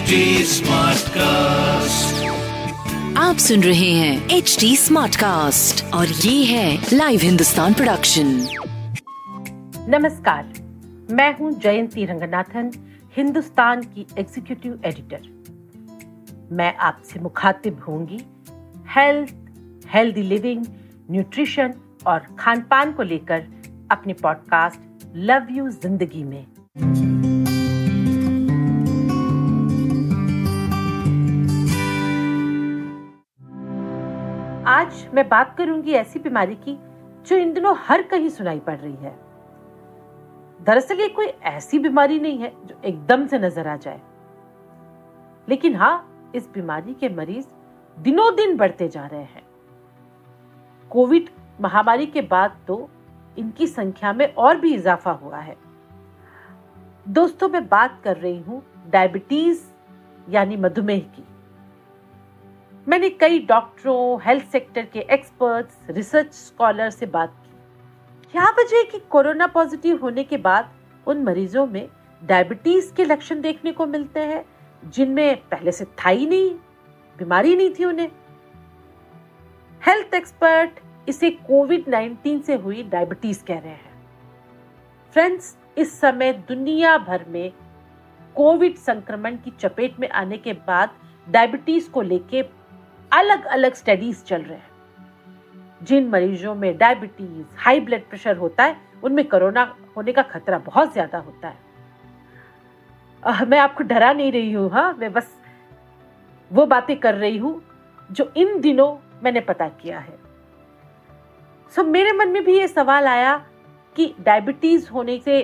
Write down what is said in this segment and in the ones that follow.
HD Smartcast. आप सुन रहे हैं एच डी स्मार्ट कास्ट और ये है लाइव हिंदुस्तान प्रोडक्शन नमस्कार मैं हूँ जयंती रंगनाथन हिंदुस्तान की एग्जीक्यूटिव एडिटर मैं आपसे मुखातिब होंगी हेल्थ हेल्दी लिविंग न्यूट्रिशन और खान पान को लेकर अपने पॉडकास्ट लव यू ज़िंदगी में। आज मैं बात करूँगी ऐसी बीमारी की जो इन दिनों हर कहीं सुनाई पड़ रही है। दरअसल ये कोई ऐसी बीमारी नहीं है जो एकदम से नज़र आ जाए। लेकिन हाँ इस बीमारी के मरीज़ दिनों दिन बढ़ते जा रहे हैं। कोविड महामारी के बाद तो इनकी संख्या में और भी इजाफा हुआ है। दोस्तों, मैं बात कर रही हूँ डायबिटीज़, यानी मधुमेह की। मैंने कई डॉक्टरों हेल्थ सेक्टर के एक्सपर्ट्स रिसर्च स्कॉलर से बात की। क्या वजह है कि कोरोना पॉजिटिव होने के बाद उन मरीजों में डायबिटीज़ के लक्षण देखने को मिलते हैं, जिनमें पहले से था ही नहीं, बीमारी नहीं थी उन्हें? हेल्थ एक्सपर्ट इसे कोविड 19 से हुई डायबिटीज़ कह रहे हैं। फ्रेंड्स इस समय दुनिया भर में कोविड संक्रमण की चपेट में आने के बाद डायबिटीज़ को लेके अलग अलग स्टडीज़ चल रहे हैं। जिन मरीजों में डायबिटीज़ हाई ब्लड प्रेशर होता है उनमें कोरोना होने का खतरा बहुत ज़्यादा होता है। आ, मैं आपको डरा नहीं रही हूँ हाँ मैं बस वो बातें कर रही हूँ जो इन दिनों मैंने पता किया है। सो मेरे मन में भी ये सवाल आया कि डायबिटीज़ होने से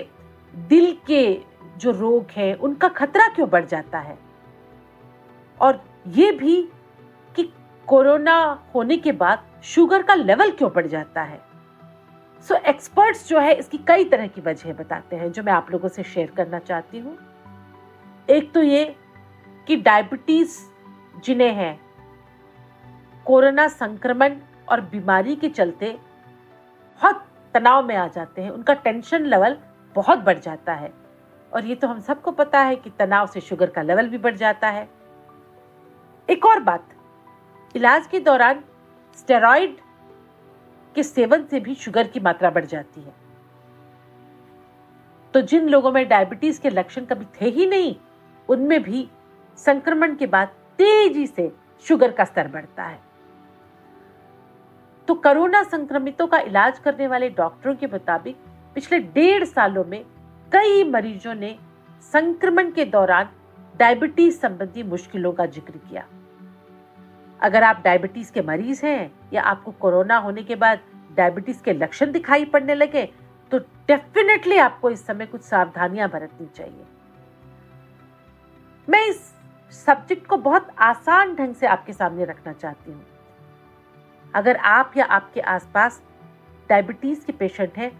दिल के जो रोग हैं उनका खतरा क्यों बढ़ जाता है? और ये भी कोरोना होने के बाद शुगर का लेवल क्यों बढ़ जाता है? सो so, एक्सपर्ट्स जो है इसकी कई तरह की वजह बताते हैं जो मैं आप लोगों से शेयर करना चाहती हूँ। एक तो ये कि डायबिटीज़ जिन्हें है कोरोना संक्रमण और बीमारी के चलते बहुत तनाव में आ जाते हैं उनका टेंशन लेवल बहुत बढ़ जाता है। और ये तो हम सबको पता है कि तनाव से शुगर का लेवल भी बढ़ जाता है। एक और बात इलाज के दौरान स्टेरॉइड के सेवन से भी शुगर की मात्रा बढ़ जाती है। तो जिन लोगों में डायबिटीज़ के लक्षण कभी थे ही नहीं, उनमें भी संक्रमण के बाद तेज़ी से शुगर का स्तर बढ़ता है। तो कोरोना संक्रमितों का इलाज करने वाले डॉक्टरों के मुताबिक पिछले डेढ़ सालों में कई मरीजों ने संक्रमण के दौरान डायबिटीज़ संबंधी मुश्किलों का ज़िक्र किया। अगर आप डायबिटीज़ के मरीज़ हैं या आपको कोरोना होने के बाद डायबिटीज़ के लक्षण दिखाई पड़ने लगे तो डेफिनेटली आपको इस समय कुछ सावधानियाँ बरतनी चाहिए। मैं इस सब्जेक्ट को बहुत आसान ढंग से आपके सामने रखना चाहती हूँ। अगर आप या आपके आसपास डायबिटीज़ के पेशेंट हैं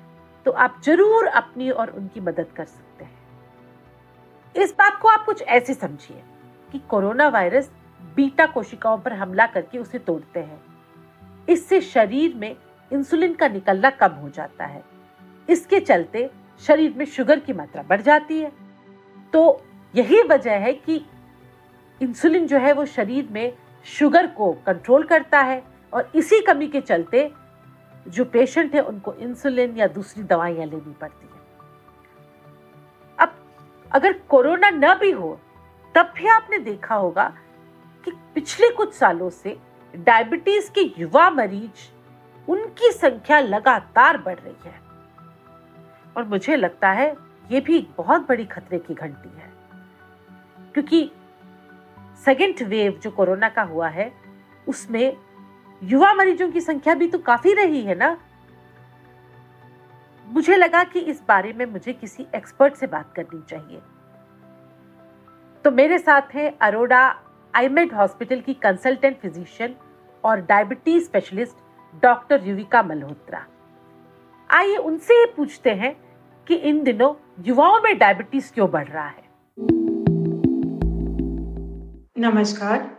तो आप ज़रूर अपनी और उनकी मदद कर सकते हैं। इस बात को आप कुछ ऐसे समझिए कि कोरोना वायरस बीटा कोशिकाओं पर हमला करके उसे तोड़ते हैं। इससे शरीर में इंसुलिन का निकलना कम हो जाता है। इसके चलते शरीर में शुगर की मात्रा बढ़ जाती है। तो यही वजह है कि इंसुलिन जो है वो शरीर में शुगर को कंट्रोल करता है और इसी कमी के चलते जो पेशेंट है, उनको इंसुलिन या दूसरी दवाइयाँ लेनी पड़ती है। अब अगर कोरोना न भी हो, तब भी आपने देखा होगा कि पिछले कुछ सालों से डायबिटीज़ के युवा मरीज़ उनकी संख्या लगातार बढ़ रही है। और मुझे लगता है ये भी एक बहुत बड़ी खतरे की घंटी है। क्योंकि सेकेंड वेव जो कोरोना का हुआ है, उसमें युवा मरीजों की संख्या भी तो काफ़ी रही है ना? मुझे लगा कि इस बारे में मुझे किसी एक्सपर्ट से बात करनी चाहिए। तो मेरे साथ हैं अरोड़ा आईमेड हॉस्पिटल की कंसल्टेंट फिजिशियन और diabetes specialist doctor Yuvika Malhotra. आइए उनसे पूछते हैं कि इन दिनों युवाओं में डायबिटीज़ क्यों बढ़ रहा है? नमस्कार।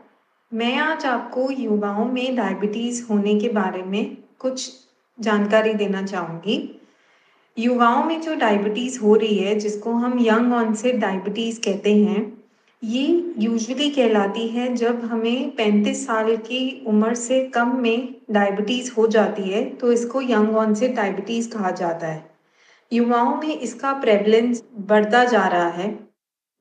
मैं आज आपको युवाओं में डायबिटीज़ होने के बारे में कुछ जानकारी देना चाहूँगी। युवाओं में जो डायबिटीज़ हो रही है, जिसको हम यंग ऑनसेट डायबिटीज़ कहते हैं ये यूजुअली कहलाती है जब हमें 35 साल की उम्र से कम में डायबिटीज़ हो जाती है तो इसको यंग ऑनसेट डायबिटीज़ कहा जाता है। युवाओं में इसका प्रेवलेंस बढ़ता जा रहा है।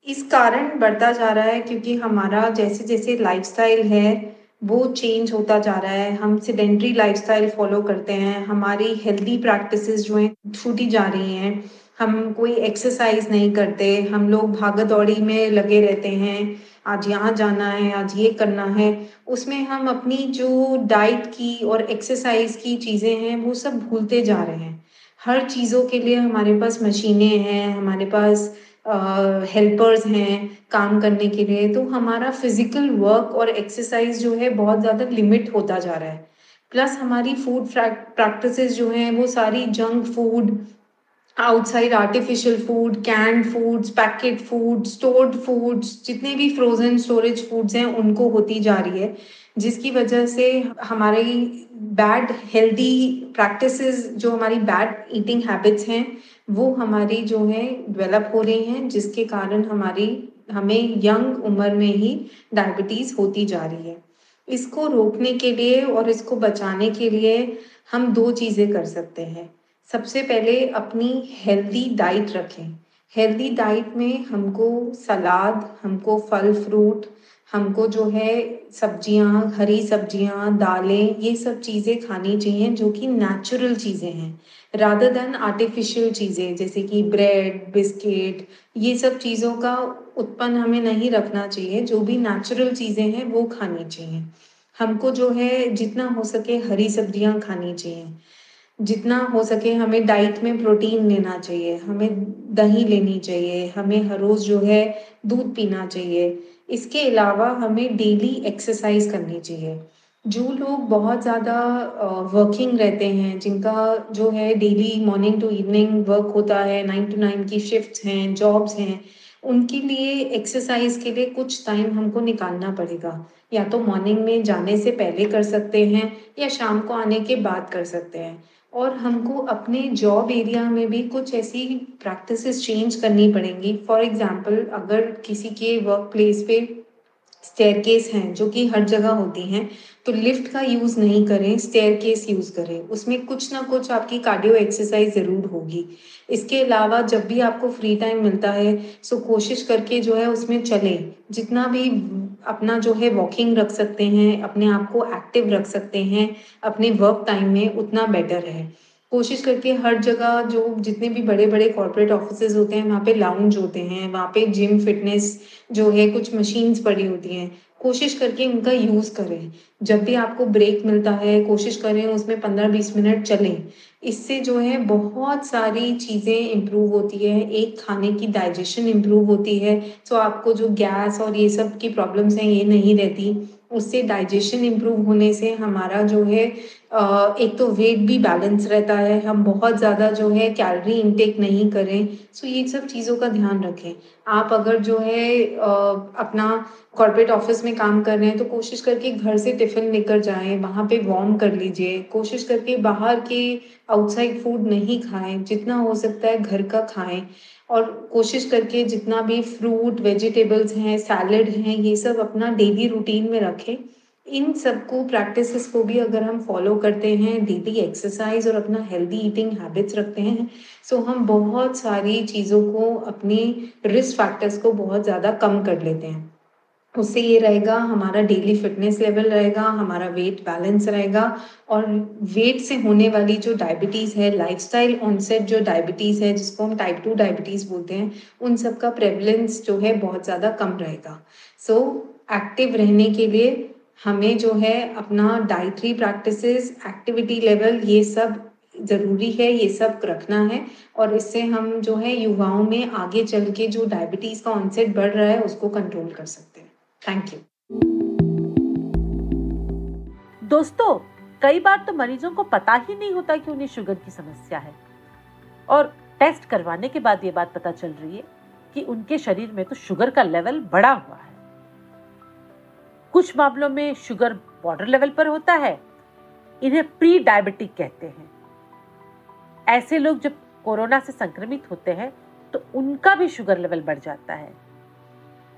इस कारण बढ़ता जा रहा है क्योंकि हमारा जैसे जैसे लाइफस्टाइल है, वो चेंज होता जा रहा है। हम सिडेंट्री लाइफस्टाइल फॉलो करते हैं, हमारी हेल्दी प्रैक्टिसेस जो हैं, छूटी जा रही हैं। हम कोई एक्सरसाइज नहीं करते, हम लोग भागा दौड़ी में लगे रहते हैं, आज यहाँ जाना है, आज ये करना है। उसमें हम अपनी जो डाइट की और एक्सरसाइज की चीज़ें हैं, वो सब भूलते जा रहे हैं। हर चीज़ों के लिए हमारे पास मशीनें हैं, हमारे पास हेल्पर्स हैं काम करने के लिए। तो हमारा फ़िज़िकल वर्क और एक्सरसाइज जो है, बहुत ज़्यादा लिमिट होता जा रहा है। प्लस हमारी फ़ूड प्रैक्टिसेस जो हैं, वो सारी junk food outside artificial food canned foods packet food stored foods जितने भी फ्रोजन स्टोरेज फूड्स हैं, उनको होती जा रही है, जिसकी वजह से हमारी बैड हेल्दी प्रैक्टिसेस जो हमारी बैड ईटिंग हैबिट्स हैं, वो हमारी जो है डेवलप हो रही हैं, जिसके कारण हमारी, हमें यंग उम्र में ही डायबिटीज़ होती जा रही है। इसको रोकने के लिए और इसको बचाने के लिए हम दो चीज़ें कर सकते हैं। सबसे पहले अपनी हेल्दी डाइट रखें। हेल्दी डाइट में हमको सलाद, हमको फल फ्रूट हमको जो है सब्ज़ियाँ, हरी सब्ज़ियाँ, दालें, ये सब चीज़ें खानी चाहिए जो कि नेचुरल चीज़ें हैं। रादर देन आर्टिफिशियल चीज़ें, जैसे कि ब्रेड बिस्किट ये सब चीज़ों का उत्पन्न हमें नहीं रखना चाहिए। जो भी नेचुरल चीज़ें हैं, वो खानी चाहिए। हमको जो है जितना हो सके हरी सब्ज़ियाँ खानी चाहिए। जितना हो सके हमें डाइट में प्रोटीन लेना चाहिए, हमें दही लेनी चाहिए, हमें हर रोज़ जो है दूध पीना चाहिए। इसके अलावा हमें डेली एक्सरसाइज करनी चाहिए। जो लोग बहुत ज़्यादा वर्किंग रहते हैं, जिनका जो है daily morning to evening work होता है नाइन टू नाइन की शिफ्ट्स हैं जॉब्स हैं, उनके लिए एक्सरसाइज के लिए कुछ टाइम हमको निकालना पड़ेगा। या तो मॉर्निंग में जाने से पहले कर सकते हैं, या शाम को आने के बाद कर सकते हैं। और हमको अपने जॉब एरिया में भी कुछ ऐसी प्रैक्टिसेस चेंज करनी पड़ेंगी। फॉर एग्जांपल अगर किसी के वर्क प्लेस पे स्टेयर हैं, जो कि हर जगह होती हैं तो लिफ्ट का यूज़ नहीं करें स्टेयर केस यूज़ करें। उसमें कुछ ना कुछ आपकी कार्डियो एक्सरसाइज ज़रूर होगी। इसके अलावा जब भी आपको फ्री टाइम मिलता है सो कोशिश करके जो है उसमें चलें। जितना भी अपना जो है वॉकिंग रख सकते हैं, अपने आप को एक्टिव रख सकते हैं, अपने वर्क टाइम में उतना बेटर है। कोशिश करके हर जगह जो जितने भी बड़े बड़े कॉर्पोरेट ऑफ़िस होते हैं, वहाँ पे लाउंज होते हैं, वहाँ पे जिम फिटनेस जो है कुछ मशीन्स पड़ी होती हैं कोशिश करके उनका यूज़ करें। जब भी आपको ब्रेक मिलता है, कोशिश करें उसमें पंद्रह बीस मिनट चलें। इससे जो है बहुत सारी चीज़ें इम्प्रूव होती है। एक, खाने की डाइजेशन इम्प्रूव होती है। तो आपको जो गैस और ये सब की प्रॉब्लम्स हैं, ये नहीं रहती। उससे डाइजेशन इम्प्रूव होने से हमारा जो है एक तो वेट भी बैलेंस रहता है, हम बहुत ज़्यादा जो है कैलोरी इनटेक नहीं करें। सो ये सब चीज़ों का ध्यान रखें। आप अगर जो है अपना कॉर्पोरेट ऑफ़िस में काम कर रहे हैं तो कोशिश करके घर से टिफ़िन लेकर जाएँ, वहाँ पे वार्म कर लीजिए। कोशिश करके बाहर के आउटसाइड फ़ूड नहीं खाएँ, जितना हो सकता है घर का खाएँ। और कोशिश करके जितना भी फ्रूट वेजिटेबल्स हैं सैलड हैं, ये सब अपना डेली रूटीन में रखें। इन सबको प्रैक्टिसेस को भी अगर हम फॉलो करते हैं डेली एक्सरसाइज और अपना हेल्दी ईटिंग हैबिट्स रखते हैं सो हम बहुत सारी चीज़ों को, अपनी रिस्क फैक्टर्स को बहुत ज़्यादा कम कर लेते हैं। उससे ये रहेगा हमारा डेली फिटनेस लेवल रहेगा हमारा वेट बैलेंस रहेगा और वेट से होने वाली जो डायबिटीज़ है लाइफस्टाइल ऑनसेट जो डायबिटीज़ है जिसको हम टाइप टू डायबिटीज़ बोलते हैं उन सब का प्रेवलेंस जो है बहुत ज़्यादा कम रहेगा। सो so, एक्टिव रहने के लिए हमें जो है अपना डाइटरी प्रैक्टिसेस एक्टिविटी लेवल ये सब ज़रूरी है ये सब रखना है और इससे हम जो है युवाओं में आगे चल के जो डायबिटीज़ का ऑनसेट बढ़ रहा है उसको कंट्रोल कर सकते हैं। थैंक यू दोस्तों, कई बार तो मरीजों को पता ही नहीं होता कि उन्हें शुगर की समस्या है। और टेस्ट करवाने के बाद ये बात पता चल रही है कि उनके शरीर में तो शुगर का लेवल बढ़ा हुआ है। कुछ मामलों में शुगर बॉर्डर लेवल पर होता है, इन्हें प्री डायबिटिक कहते हैं। ऐसे लोग जब कोरोना से संक्रमित होते हैं तो उनका भी शुगर लेवल बढ़ जाता है।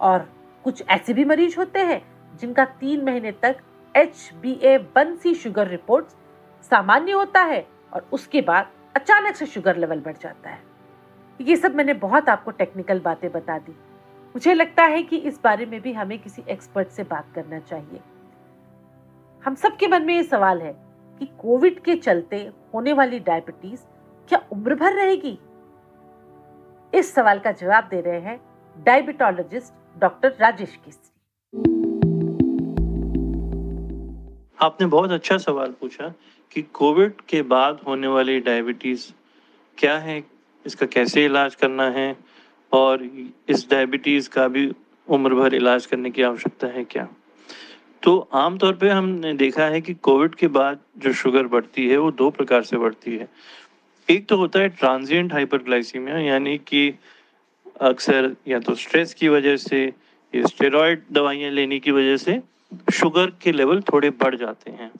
और कुछ ऐसे भी मरीज़ होते हैं जिनका तीन महीने तक H B A one C sugar report सामान्य होता है और उसके बाद अचानक से शुगर लेवल बढ़ जाता है। ये सब मैंने बहुत आपको टेक्निकल बातें बता दी। मुझे लगता है कि इस बारे में भी हमें किसी एक्सपर्ट से बात करना चाहिए। हम सबके मन में ये सवाल है कि कोविड के चलते होने वाली डायबिटीज़ क्या उम्र भर रहेगी? इस सवाल का जवाब दे रहे हैं डायबिटोलॉजिस्ट डॉक्टर राजेश केसरी। आपने बहुत अच्छा सवाल पूछा कि कोविड के बाद होने वाली डायबिटीज़ क्या है, इसका कैसे इलाज करना है, और इस डायबिटीज़ का भी उम्र भर इलाज करने की आवश्यकता है क्या? तो आमतौर पे हमने देखा है कि कोविड के बाद जो शुगर बढ़ती है, वो दो प्रकार से बढ़ती है। एक तो होता है ट्रांजिएंट हाइपरग्लाइसीमिया यानी कि अक्सर या तो स्ट्रेस की वजह से, या स्टेरॉयड दवाइयाँ लेने की वजह से शुगर के लेवल थोड़े बढ़ जाते हैं।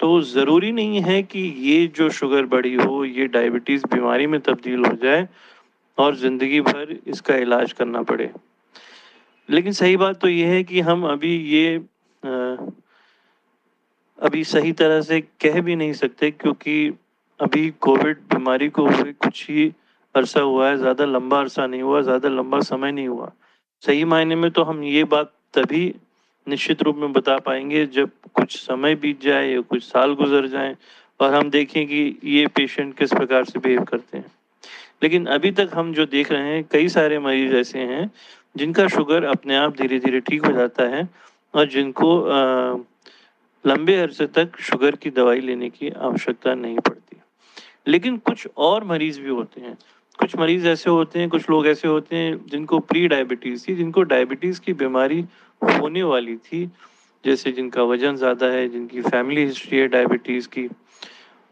तो ज़रूरी नहीं है कि ये जो शुगर बढ़ी हो, ये डायबिटीज़ बीमारी में तब्दील हो जाए और ज़िंदगी भर इसका इलाज करना पड़े। लेकिन सही बात तो ये है कि हम अभी ये अभी सही तरह से कह भी नहीं सकते क्योंकि अभी कोविड बीमारी को हुए कुछ ही अरसा हुआ है ज़्यादा लंबा अरसा नहीं हुआ ज़्यादा लंबा समय नहीं हुआ। सही मायने में तो हम ये बात तभी निश्चित रूप में बता पाएँगे जब कुछ समय बीत जाए या कुछ साल गुजर जाए और हम देखें कि ये पेशेंट किस प्रकार से बिहेव करते हैं। लेकिन अभी तक हम जो देख रहे हैं कई सारे मरीज़ ऐसे हैं जिनका शुगर अपने आप धीरे धीरे ठीक हो जाता है और जिनको आ, लंबे अरसे तक शुगर की दवाई लेने की आवश्यकता नहीं पड़ती। लेकिन कुछ और मरीज़ भी होते हैं कुछ मरीज़ ऐसे होते हैं, कुछ लोग ऐसे होते हैं जिनको प्री डायबिटीज़ थी, जिनको डायबिटीज़ की बीमारी होने वाली थी, जैसे जिनका वज़न ज़्यादा है, जिनकी फैमिली हिस्ट्री है डायबिटीज़ की।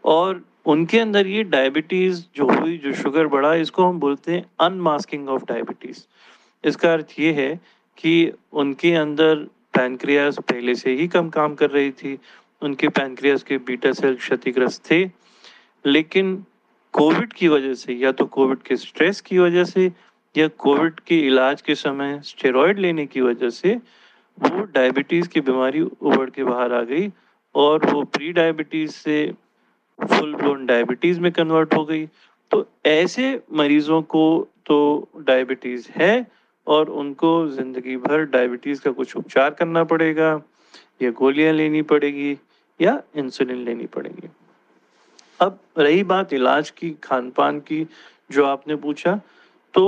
और उनके अंदर ये डायबिटीज़ जो हुई, जो शुगर बढ़ा, इसको हम बोलते हैं अनमास्किंग ऑफ़ डायबिटीज़ इसका अर्थ ये है कि उनके अंदर पैनक्रियाज पहले से ही कम काम कर रही थी, उनके पैनक्रियाज के बीटा सेल क्षतिग्रस्त थे, लेकिन कोविड की वजह से, या तो कोविड के स्ट्रेस की वजह से, या कोविड के इलाज के समय स्टेरॉयड लेने की वजह से, वो डायबिटीज़ की बीमारी उभर के बाहर आ गई और वो प्री डायबिटीज़ से फुल ब्लोन डायबिटीज़ में कन्वर्ट हो गई। तो ऐसे मरीजों को तो डायबिटीज़ है और उनको ज़िंदगी भर डायबिटीज़ का कुछ उपचार करना पड़ेगा, या गोलियाँ लेनी पड़ेगी, या इंसुलिन लेनी पड़ेगी। अब रही बात इलाज की खान पान की, जो आपने पूछा तो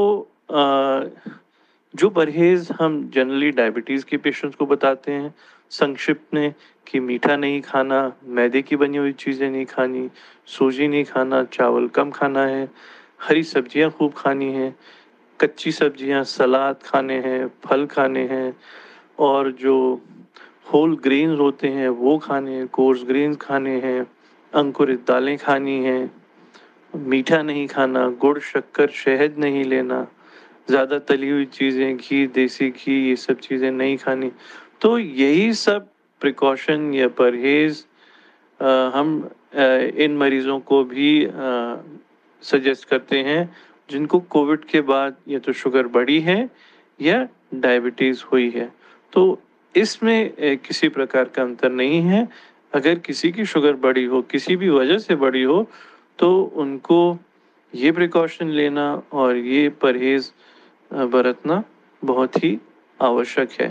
जो परहेज़ हम जनरली डायबिटीज़ के पेशेंट्स को बताते हैं, संक्षिप्त में कि मीठा नहीं खाना, मैदे की बनी हुई चीज़ें नहीं खानी, सूजी नहीं खाना, चावल कम खाना है, हरी सब्ज़ियाँ खूब खानी है, कच्ची सब्ज़ियाँ, सलाद खाने हैं, फल खाने हैं, और जो होल ग्रेन होते हैं, वो खाने हैं कोर्स ग्रेन खाने हैं अंकुरित दालें खानी हैं मीठा नहीं खाना गुड़ शक्कर शहद नहीं लेना ज़्यादा तली हुई चीज़ें घी देसी घी ये सब चीज़ें नहीं खानी। तो यही सब प्रिकॉशन या परहेज़ हम आ, इन मरीज़ों को भी सजेस्ट करते हैं जिनको कोविड के बाद या तो शुगर बढ़ी है या डायबिटीज़ हुई है। तो इसमें किसी प्रकार का अंतर नहीं है। अगर किसी की शुगर बढ़ी हो, किसी भी वजह से बढ़ी हो तो उनको ये प्रिकॉशन लेना और ये परहेज़ बरतना बहुत ही आवश्यक है।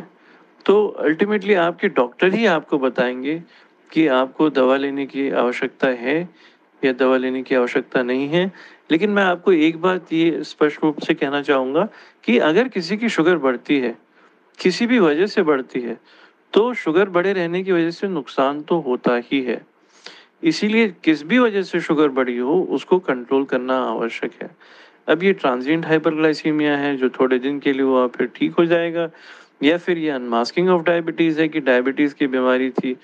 तो अल्टीमेटली आपके डॉक्टर ही आपको बताएँगे कि आपको दवा लेने की आवश्यकता है या दवा लेने की आवश्यकता नहीं है। लेकिन मैं आपको एक बात ये स्पष्ट रूप से कहना चाहूँगा कि अगर किसी की शुगर बढ़ती है, किसी भी वजह से बढ़ती है तो शुगर बढ़े रहने की वजह से नुकसान तो होता ही है। इसीलिए किस भी वजह से शुगर बढ़ी हो, उसको कंट्रोल करना आवश्यक है। अब ये ट्रांजिएंट हाइपरग्लाइसीमिया है, जो थोड़े दिन के लिए हुआ, फिर ठीक हो जाएगा, या फिर ये अनमास्किंग ऑफ़ डायबिटीज़ है कि डायबिटीज़ की बीमारी थी,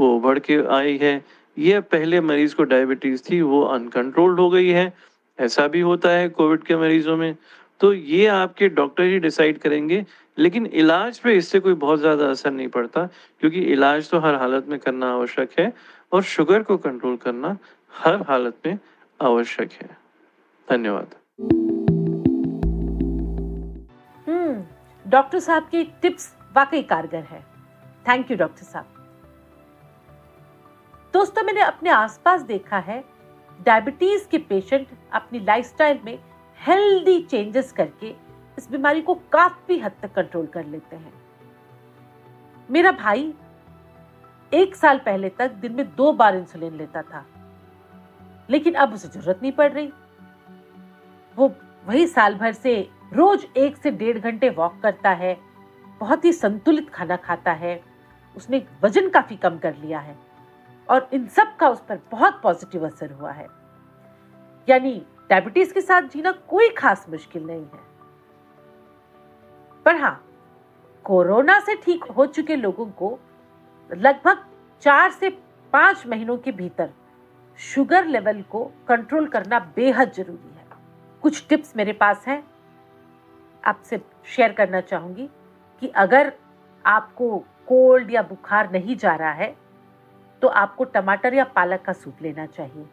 वो बढ़ के आई है, ये पहले मरीज़ को डायबिटीज़ थी, वो अनकंट्रोल्ड हो गई है, ऐसा भी होता है कोविड के मरीजों में। तो ये आपके डॉक्टर ही डिसाइड करेंगे लेकिन इलाज पे इससे कोई बहुत ज़्यादा असर नहीं पड़ता, क्योंकि इलाज तो हर हालत में करना आवश्यक है और शुगर को कंट्रोल करना हर हालत में आवश्यक है। धन्यवाद। डॉक्टर साहब के टिप्स वाकई कारगर है। थैंक यू डॉक्टर साहब। दोस्तों, मैंने अपने आसपास देखा है, डायबिटीज़ के पेशेंट अपनी लाइफस्टाइल में हेल्दी चेंजेस करके इस बीमारी को काफ़ी हद तक कंट्रोल कर लेते हैं। मेरा भाई एक साल पहले तक दिन में दो बार इंसुलिन लेता था। लेकिन अब उसे ज़रूरत नहीं पड़ रही। वो वही साल भर से रोज एक से डेढ़ घंटे वॉक करता है, बहुत ही संतुलित खाना खाता है, उसने वज़न काफ़ी कम कर लिया है और इन सब का उस पर बहुत पॉजिटिव असर हुआ है। यानी डायबिटीज़ के साथ जीना कोई खास मुश्किल नहीं है। पर हाँ कोरोना से ठीक हो चुके लोगों को लगभग चार से पाँच महीनों के भीतर शुगर लेवल को कंट्रोल करना बेहद ज़रूरी है। कुछ टिप्स मेरे पास हैं। आपसे शेयर करना चाहूँगी कि अगर आपको कोल्ड या बुखार नहीं जा रहा है तो आपको टमाटर या पालक का सूप लेना चाहिए।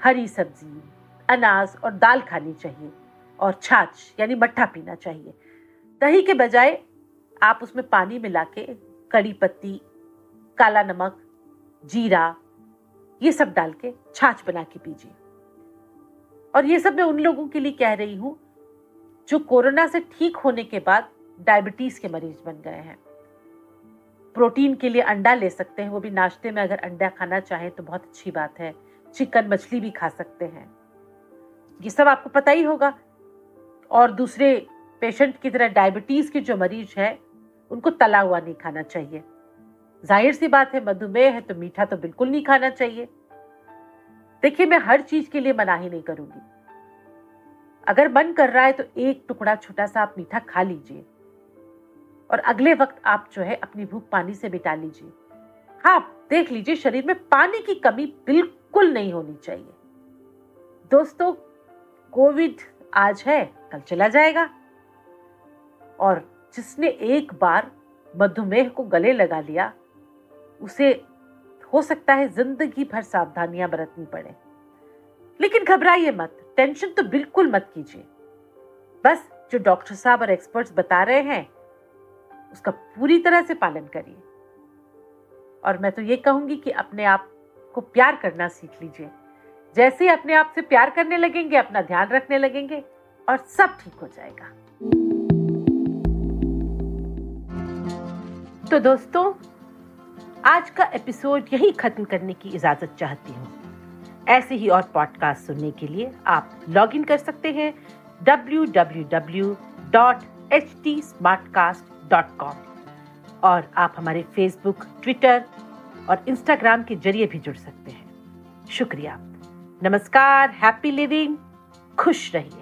हरी सब्ज़ी, अनाज और दाल खानी चाहिए और छाछ, यानी मट्ठा पीना चाहिए। दही के बजाय आप उसमें पानी मिला के कड़ी पत्ती, काला नमक, जीरा, ये सब डाल के छाछ बना के पीजिए। और ये सब मैं उन लोगों के लिए कह रही हूँ, जो कोरोना से ठीक होने के बाद डायबिटीज़ के मरीज़ बन गए हैं। प्रोटीन के लिए अंडा ले सकते हैं, वो भी नाश्ते में अगर अंडा खाना चाहें तो बहुत अच्छी बात है, चिकन मछली भी खा सकते हैं। ये सब आपको पता ही होगा। और दूसरे पेशेंट की तरह डायबिटीज़ के जो मरीज़ है, उनको तला हुआ नहीं खाना चाहिए। ज़ाहिर सी बात है, मधुमेह है तो मीठा तो बिल्कुल नहीं खाना चाहिए। देखिए, मैं हर चीज़ के लिए मनाही नहीं करूँगी। अगर मन कर रहा है तो एक टुकड़ा छोटा सा आप मीठा खा लीजिए। और अगले वक्त आप जो है, अपनी भूख पानी से बिता लीजिए। हाँ देख लीजिए, शरीर में पानी की कमी बिल्कुल नहीं होनी चाहिए। दोस्तों, कोविड आज है, कल चला जाएगा। और जिसने एक बार मधुमेह को गले लगा लिया, उसे हो सकता है ज़िंदगी भर सावधानियाँ बरतनी पड़े। लेकिन घबराइए मत, टेंशन तो बिल्कुल मत कीजिए। बस जो डॉक्टर साहब और एक्सपर्ट्स बता रहे हैं, उसका पूरी तरह से पालन करिए। और मैं तो ये कहूँगी कि अपने आप को प्यार करना सीख लीजिए। जैसे ही अपने आप से प्यार करने लगेंगे, अपना ध्यान रखने लगेंगे और सब ठीक हो जाएगा। तो दोस्तों, आज का एपिसोड यही खत्म करने की इजाज़त चाहती हूँ। ऐसे ही और पॉडकास्ट सुनने के लिए आप लॉग इन कर सकते हैं www.htsmartcast.com और आप हमारे फेसबुक ट्विटर और इंस्टाग्राम के ज़रिए भी जुड़ सकते हैं। शुक्रिया। नमस्कार हैप्पी लिविंग खुश रहिए।